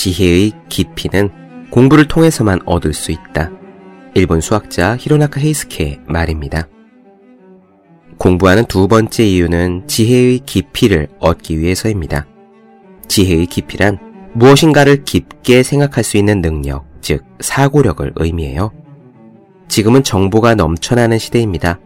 지혜의 깊이는 공부를 통해서만 얻을 수 있다. 일본 수학자 히로나카 헤이스케의 말입니다. 공부하는 두 번째 이유는 지혜의 깊이를 얻기 위해서입니다. 지혜의 깊이란 무엇인가를 깊게 생각할 수 있는 능력, 즉 사고력을 의미해요. 지금은 정보가 넘쳐나는 시대입니다.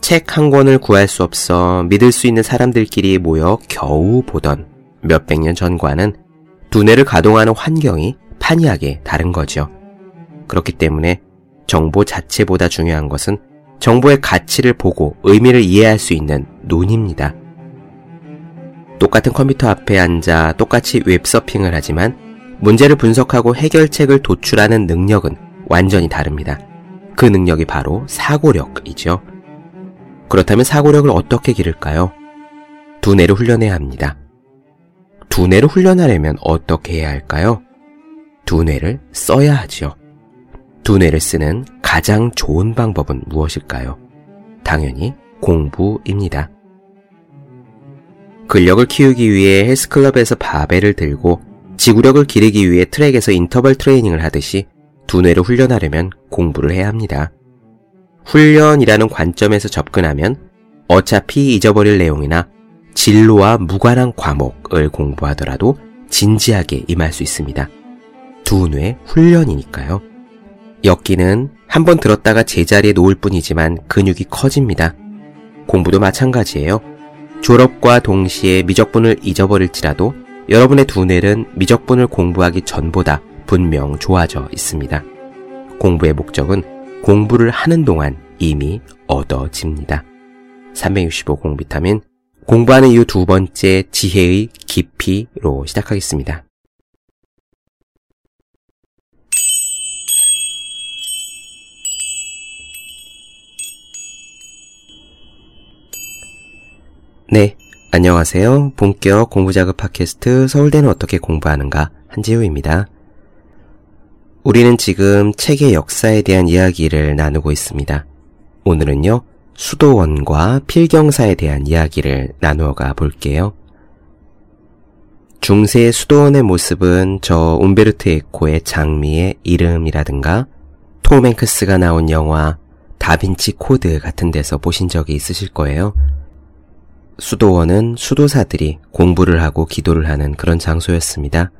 책 한 권을 구할 수 없어 믿을 수 있는 사람들끼리 모여 겨우 보던 몇백 년 전과는 두뇌를 가동하는 환경이 판이하게 다른 거죠. 그렇기 때문에 정보 자체보다 중요한 것은 정보의 가치를 보고 의미를 이해할 수 있는 눈입니다. 똑같은 컴퓨터 앞에 앉아 똑같이 웹서핑을 하지만 문제를 분석하고 해결책을 도출하는 능력은 완전히 다릅니다. 그 능력이 바로 사고력이죠. 그렇다면 사고력을 어떻게 기를까요? 두뇌를 훈련해야 합니다. 두뇌를 훈련하려면 어떻게 해야 할까요? 두뇌를 써야 하지요. 두뇌를 쓰는 가장 좋은 방법은 무엇일까요? 당연히 공부입니다. 근력을 키우기 위해 헬스클럽에서 바벨을 들고 지구력을 기르기 위해 트랙에서 인터벌 트레이닝을 하듯이 두뇌를 훈련하려면 공부를 해야 합니다. 훈련이라는 관점에서 접근하면 어차피 잊어버릴 내용이나 진로와 무관한 과목을 공부하더라도 진지하게 임할 수 있습니다. 두뇌 훈련이니까요. 엮기는 한번 들었다가 제자리에 놓을 뿐이지만 근육이 커집니다. 공부도 마찬가지예요. 졸업과 동시에 미적분을 잊어버릴지라도 여러분의 두뇌는 미적분을 공부하기 전보다 분명 좋아져 있습니다. 공부의 목적은 공부를 하는 동안 이미 얻어집니다. 365 공비타민 공부하는 이유 두 번째 지혜의 깊이로 시작하겠습니다. 네, 안녕하세요. 본격 공부자극 팟캐스트 서울대는 어떻게 공부하는가 한지우입니다. 우리는 지금 책의 역사에 대한 이야기를 나누고 있습니다. 오늘은요, 수도원과 필경사에 대한 이야기를 나누어가 볼게요. 중세 수도원의 모습은 저 움베르트 에코의 장미의 이름이라든가 톰 행크스가 나온 영화 다빈치 코드 같은 데서 보신 적이 있으실 거예요. 수도원은 수도사들이 공부를 하고 기도를 하는 그런 장소였습니다.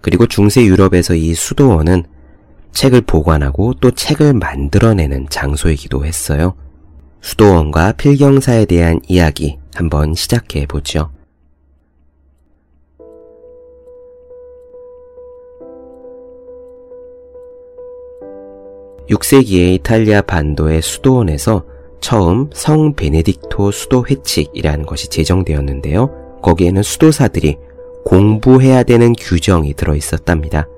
그리고 중세 유럽에서 이 수도원은 책을 보관하고 또 책을 만들어내는 장소이기도 했어요. 수도원과 필경사에 대한 이야기 한번 시작해 보죠. 6세기에 이탈리아 반도의 수도원에서 처음 성 베네딕토 수도 회칙이라는 것이 제정되었는데요. 거기에는 수도사들이 공부해야 되는 규정이 들어 있었답니다.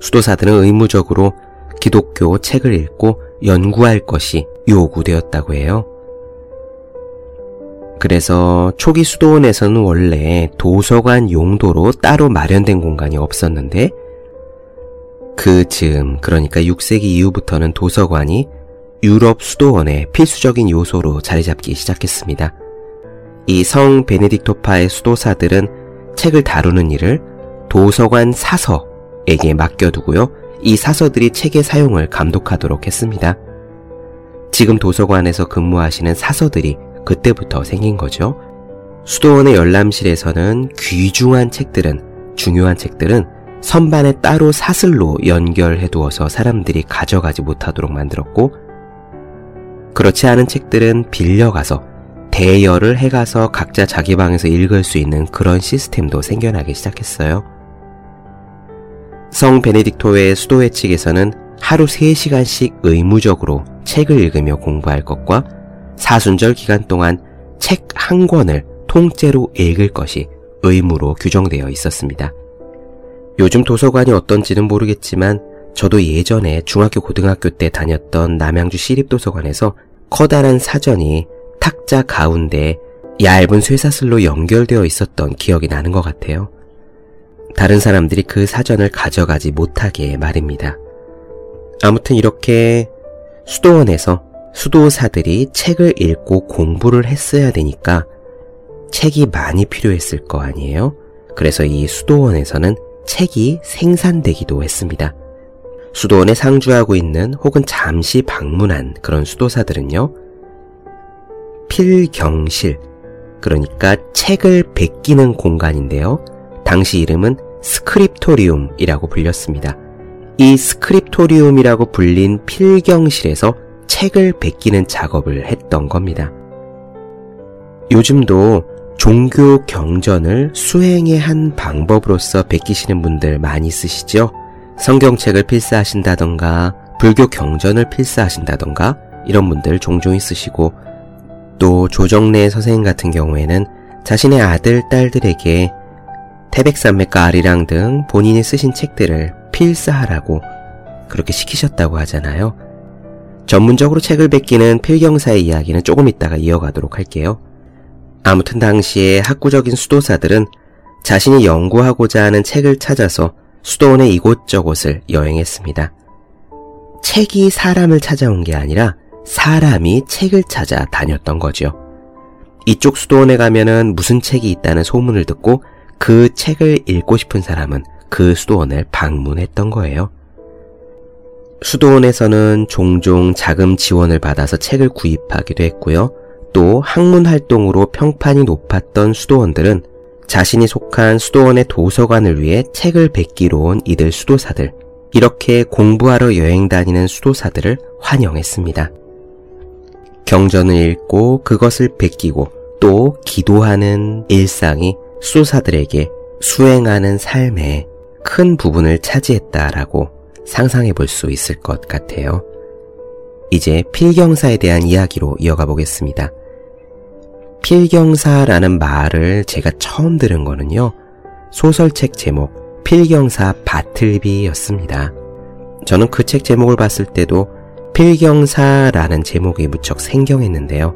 수도사들은 의무적으로 기독교 책을 읽고 연구할 것이 요구되었다고 해요. 그래서 초기 수도원에서는 원래 도서관 용도로 따로 마련된 공간이 없었는데 그 즈음, 그러니까 6세기 이후부터는 도서관이 유럽 수도원의 필수적인 요소로 자리 잡기 시작했습니다. 이 성 베네딕토파의 수도사들은 책을 다루는 일을 도서관 사서에게 맡겨두고요. 이 사서들이 책의 사용을 감독하도록 했습니다. 지금 도서관에서 근무하시는 사서들이 그때부터 생긴 거죠. 수도원의 열람실에서는 귀중한 책들은, 중요한 책들은 선반에 따로 사슬로 연결해 두어서 사람들이 가져가지 못하도록 만들었고, 그렇지 않은 책들은 빌려가서 대여를 해가서 각자 자기 방에서 읽을 수 있는 그런 시스템도 생겨나기 시작했어요. 성 베네딕토의 수도회 측에서는 하루 3시간씩 의무적으로 책을 읽으며 공부할 것과 사순절 기간 동안 책 한 권을 통째로 읽을 것이 의무로 규정되어 있었습니다. 요즘 도서관이 어떤지는 모르겠지만 저도 예전에 중학교 고등학교 때 다녔던 남양주 시립도서관에서 커다란 사전이 탁자 가운데 얇은 쇠사슬로 연결되어 있었던 기억이 나는 것 같아요. 다른 사람들이 그 사전을 가져가지 못하게 말입니다. 아무튼 이렇게 수도원에서 수도사들이 책을 읽고 공부를 했어야 되니까 책이 많이 필요했을 거 아니에요? 그래서 이 수도원에서는 책이 생산되기도 했습니다. 수도원에 상주하고 있는 혹은 잠시 방문한 그런 수도사들은요, 필경실, 그러니까 책을 베끼는 공간인데요. 당시 이름은 scriptorium이라고 불렸습니다. 이 scriptorium이라고 불린 필경실에서 책을 베끼는 작업을 했던 겁니다. 요즘도 종교 경전을 수행의 한 방법으로서 베끼시는 분들 많이 쓰시죠? 성경책을 필사하신다던가, 불교 경전을 필사하신다던가, 이런 분들 종종 있으시고, 또 조정래 선생님 같은 경우에는 자신의 아들, 딸들에게 태백산맥과 아리랑 등 본인이 쓰신 책들을 필사하라고 그렇게 시키셨다고 하잖아요. 전문적으로 책을 베끼는 필경사의 이야기는 조금 있다가 이어가도록 할게요. 아무튼 당시에 학구적인 수도사들은 자신이 연구하고자 하는 책을 찾아서 수도원의 이곳저곳을 여행했습니다. 책이 사람을 찾아온 게 아니라 사람이 책을 찾아 다녔던 거죠. 이쪽 수도원에 가면은 무슨 책이 있다는 소문을 듣고 그 책을 읽고 싶은 사람은 그 수도원을 방문했던 거예요. 수도원에서는 종종 자금 지원을 받아서 책을 구입하기도 했고요. 또 학문 활동으로 평판이 높았던 수도원들은 자신이 속한 수도원의 도서관을 위해 책을 뵙기로 온 이들 수도사들, 이렇게 공부하러 여행 다니는 수도사들을 환영했습니다. 경전을 읽고 그것을 베끼고 또 기도하는 일상이 수도사들에게 수행하는 삶의 큰 부분을 차지했다라고 상상해 볼 수 있을 것 같아요. 이제 필경사에 대한 이야기로 이어가 보겠습니다. 필경사라는 말을 제가 처음 들은 거는요, 소설책 제목 필경사 바틀비였습니다. 저는 그 책 제목을 봤을 때도 필경사라는 제목이 무척 생경했는데요.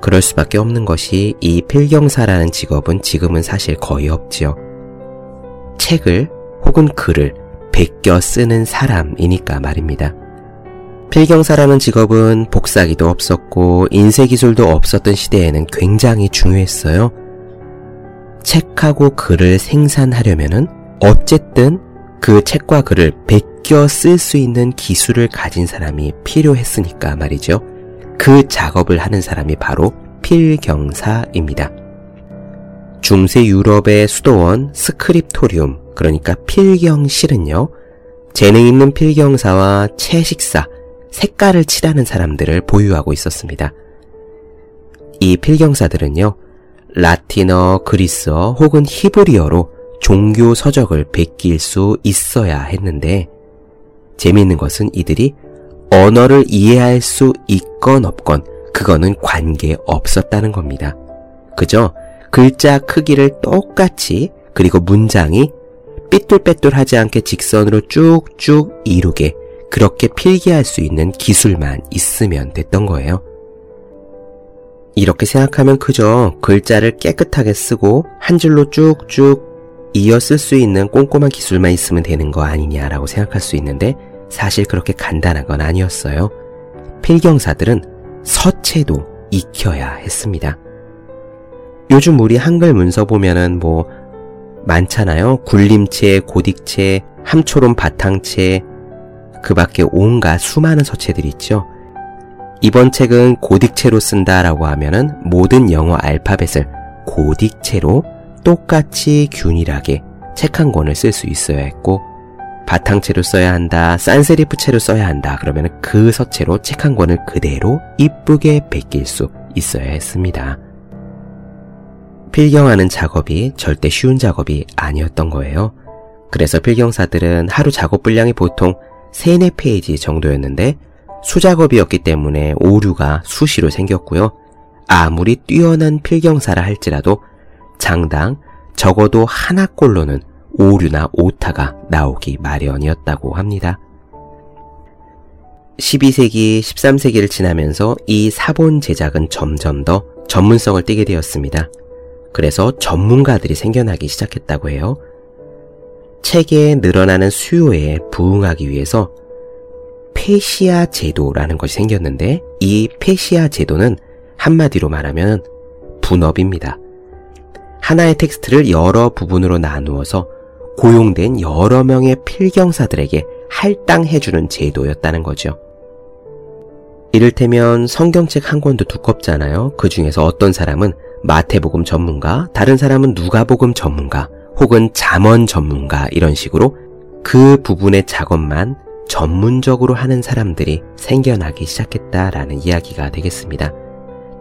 그럴 수밖에 없는 것이 이 필경사라는 직업은 지금은 사실 거의 없지요. 책을 혹은 글을 베껴 쓰는 사람이니까 말입니다. 필경사라는 직업은 복사기도 없었고 인쇄기술도 없었던 시대에는 굉장히 중요했어요. 책하고 글을 생산하려면은 어쨌든 그 책과 글을 베껴 쓸 수 있는 기술을 가진 사람이 필요했으니까 말이죠. 그 작업을 하는 사람이 바로 필경사입니다. 중세 유럽의 수도원 scriptorium, 그러니까 필경실은요, 재능 있는 필경사와 채식사, 색깔을 칠하는 사람들을 보유하고 있었습니다. 이 필경사들은요, 라틴어, 그리스어 혹은 히브리어로 종교 서적을 베낄 수 있어야 했는데, 재미있는 것은 이들이 언어를 이해할 수 있건 없건 그거는 관계 없었다는 겁니다. 그저 글자 크기를 똑같이 그리고 문장이 삐뚤빼뚤하지 않게 직선으로 쭉쭉 이루게 그렇게 필기할 수 있는 기술만 있으면 됐던 거예요. 이렇게 생각하면 그저 글자를 깨끗하게 쓰고 한 줄로 쭉쭉 이어 쓸 수 있는 꼼꼼한 기술만 있으면 되는 거 아니냐라고 생각할 수 있는데 사실 그렇게 간단한 건 아니었어요. 필경사들은 서체도 익혀야 했습니다. 요즘 우리 한글 문서 보면은 뭐 많잖아요. 굴림체, 고딕체, 함초롬 바탕체, 그 밖에 온갖 수많은 서체들이 있죠. 이번 책은 고딕체로 쓴다라고 하면은 모든 영어 알파벳을 고딕체로 똑같이 균일하게 책 한 권을 쓸 수 있어야 했고, 바탕체로 써야 한다, 산세리프체로 써야 한다, 그러면 그 서체로 책 한 권을 그대로 이쁘게 베낄 수 있어야 했습니다. 필경하는 작업이 절대 쉬운 작업이 아니었던 거예요. 그래서 필경사들은 하루 작업 분량이 보통 3, 4페이지 정도였는데 수작업이었기 때문에 오류가 수시로 생겼고요. 아무리 뛰어난 필경사라 할지라도 장당 적어도 하나꼴로는 오류나 오타가 나오기 마련이었다고 합니다. 12세기, 13세기를 지나면서 이 사본 제작은 점점 더 전문성을 띠게 되었습니다. 그래서 전문가들이 생겨나기 시작했다고 해요. 책에 늘어나는 수요에 부응하기 위해서 pecia 제도라는 것이 생겼는데 이 pecia 제도는 한마디로 말하면 분업입니다. 하나의 텍스트를 여러 부분으로 나누어서 고용된 여러 명의 필경사들에게 할당해주는 제도였다는 거죠. 이를테면 성경책 한 권도 두껍잖아요. 그 중에서 어떤 사람은 마태복음 전문가, 다른 사람은 누가복음 전문가, 혹은 잠언 전문가 이런 식으로 그 부분의 작업만 전문적으로 하는 사람들이 생겨나기 시작했다라는 이야기가 되겠습니다.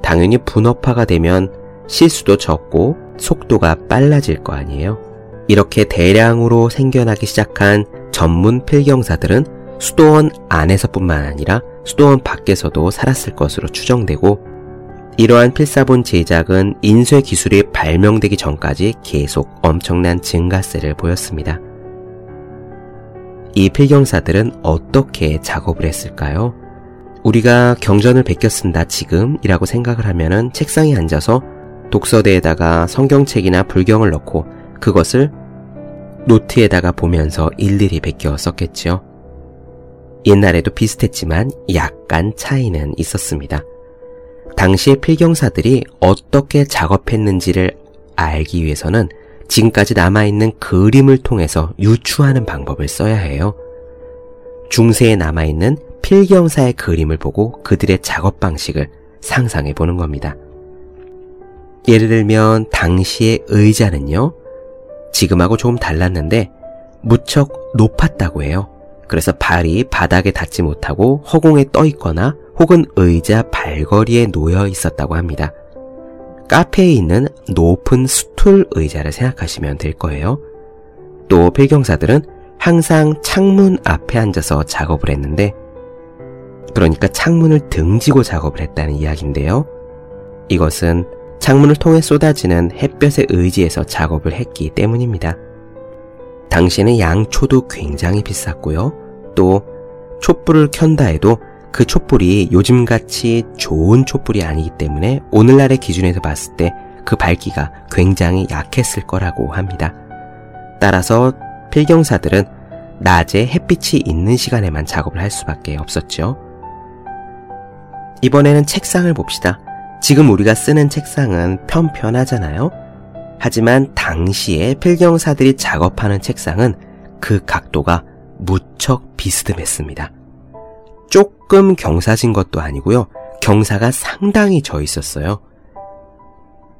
당연히 분업화가 되면 실수도 적고 속도가 빨라질 거 아니에요. 이렇게 대량으로 생겨나기 시작한 전문 필경사들은 수도원 안에서뿐만 아니라 수도원 밖에서도 살았을 것으로 추정되고 이러한 필사본 제작은 인쇄 기술이 발명되기 전까지 계속 엄청난 증가세를 보였습니다. 이 필경사들은 어떻게 작업을 했을까요? 우리가 경전을 베껴 쓴다 지금이라고 생각을 하면은 책상에 앉아서 독서대에다가 성경책이나 불경을 넣고 그것을 노트에다가 보면서 일일이 베껴 썼겠죠. 옛날에도 비슷했지만 약간 차이는 있었습니다. 당시의 필경사들이 어떻게 작업했는지를 알기 위해서는 지금까지 남아있는 그림을 통해서 유추하는 방법을 써야 해요. 중세에 남아있는 필경사의 그림을 보고 그들의 작업 방식을 상상해 보는 겁니다. 예를 들면 당시의 의자는요, 지금하고 조금 달랐는데 무척 높았다고 해요. 그래서 발이 바닥에 닿지 못하고 허공에 떠 있거나 혹은 의자 발걸이에 놓여 있었다고 합니다. 카페에 있는 높은 스툴 의자를 생각하시면 될 거예요. 또 필경사들은 항상 창문 앞에 앉아서 작업을 했는데, 그러니까 창문을 등지고 작업을 했다는 이야기인데요. 이것은 창문을 통해 쏟아지는 햇볕에 의지해서 작업을 했기 때문입니다. 당시에는 양초도 굉장히 비쌌고요. 또 촛불을 켠다 해도 그 촛불이 요즘같이 좋은 촛불이 아니기 때문에 오늘날의 기준에서 봤을 때 그 밝기가 굉장히 약했을 거라고 합니다. 따라서 필경사들은 낮에 햇빛이 있는 시간에만 작업을 할 수밖에 없었죠. 이번에는 책상을 봅시다. 지금 우리가 쓰는 책상은 편편하잖아요. 하지만 당시에 필경사들이 작업하는 책상은 그 각도가 무척 비스듬했습니다. 조금 경사진 것도 아니고요. 경사가 상당히 져 있었어요.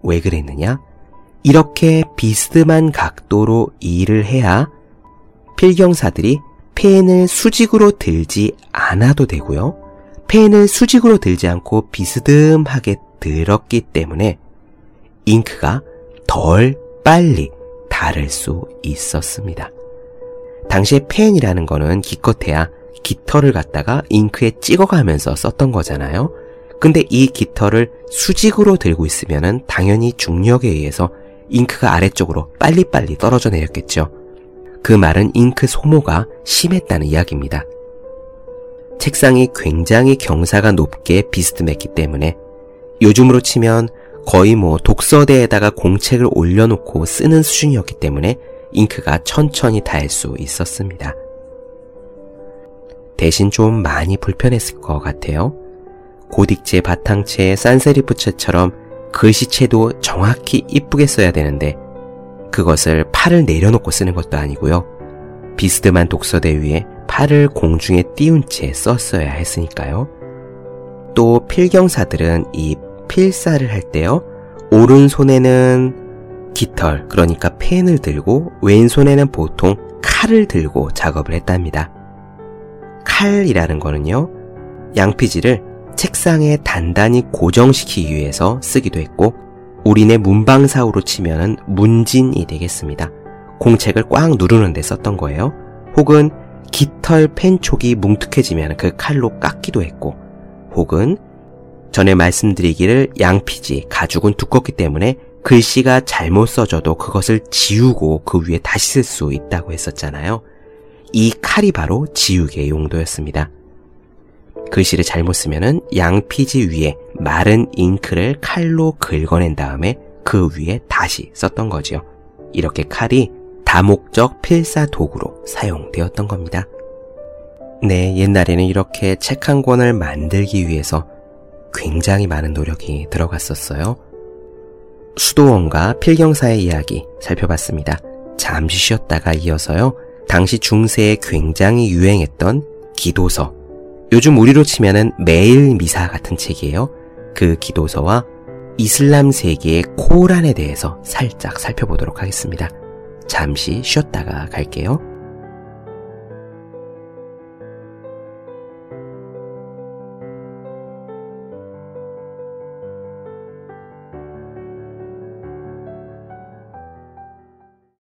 왜 그랬느냐? 이렇게 비스듬한 각도로 일을 해야 필경사들이 펜을 수직으로 들지 않아도 되고요. 펜을 수직으로 들지 않고 비스듬하게 들었기 때문에 잉크가 덜 빨리 닳을 수 있었습니다. 당시에 펜이라는 거는 기껏해야 깃털을 갖다가 잉크에 찍어가면서 썼던 거잖아요. 근데 이 깃털을 수직으로 들고 있으면 당연히 중력에 의해서 잉크가 아래쪽으로 빨리빨리 떨어져 내렸겠죠. 그 말은 잉크 소모가 심했다는 이야기입니다. 책상이 굉장히 경사가 높게 비스듬했기 때문에 요즘으로 치면 거의 뭐 독서대에다가 공책을 올려놓고 쓰는 수준이었기 때문에 잉크가 천천히 닿을 수 있었습니다. 대신 좀 많이 불편했을 것 같아요. 고딕체, 바탕체, 산세리프체처럼 글씨체도 정확히 이쁘게 써야 되는데 그것을 팔을 내려놓고 쓰는 것도 아니고요. 비스듬한 독서대 위에 팔을 공중에 띄운 채 썼어야 했으니까요. 또 필경사들은 이 필사를 할 때요. 오른손에는 깃털, 그러니까 펜을 들고 왼손에는 보통 칼을 들고 작업을 했답니다. 칼이라는 거는요, 양피지를 책상에 단단히 고정시키기 위해서 쓰기도 했고, 우리네 문방사우로 치면은 문진이 되겠습니다. 공책을 꽉 누르는 데 썼던 거예요. 혹은 깃털 펜촉이 뭉툭해지면 그 칼로 깎기도 했고, 혹은 전에 말씀드리기를 양피지, 가죽은 두껍기 때문에 글씨가 잘못 써져도 그것을 지우고 그 위에 다시 쓸 수 있다고 했었잖아요. 이 칼이 바로 지우개 용도였습니다. 글씨를 잘못 쓰면은 양피지 위에 마른 잉크를 칼로 긁어낸 다음에 그 위에 다시 썼던 거지요. 이렇게 칼이 다목적 필사 도구로 사용되었던 겁니다. 네, 옛날에는 이렇게 책 한 권을 만들기 위해서 굉장히 많은 노력이 들어갔었어요. 수도원과 필경사의 이야기 살펴봤습니다. 잠시 쉬었다가 이어서요. 당시 중세에 굉장히 유행했던 기도서. 요즘 우리로 치면은 매일 미사 같은 책이에요. 그 기도서와 이슬람 세계의 코란에 대해서 살짝 살펴보도록 하겠습니다. 잠시 쉬었다가 갈게요.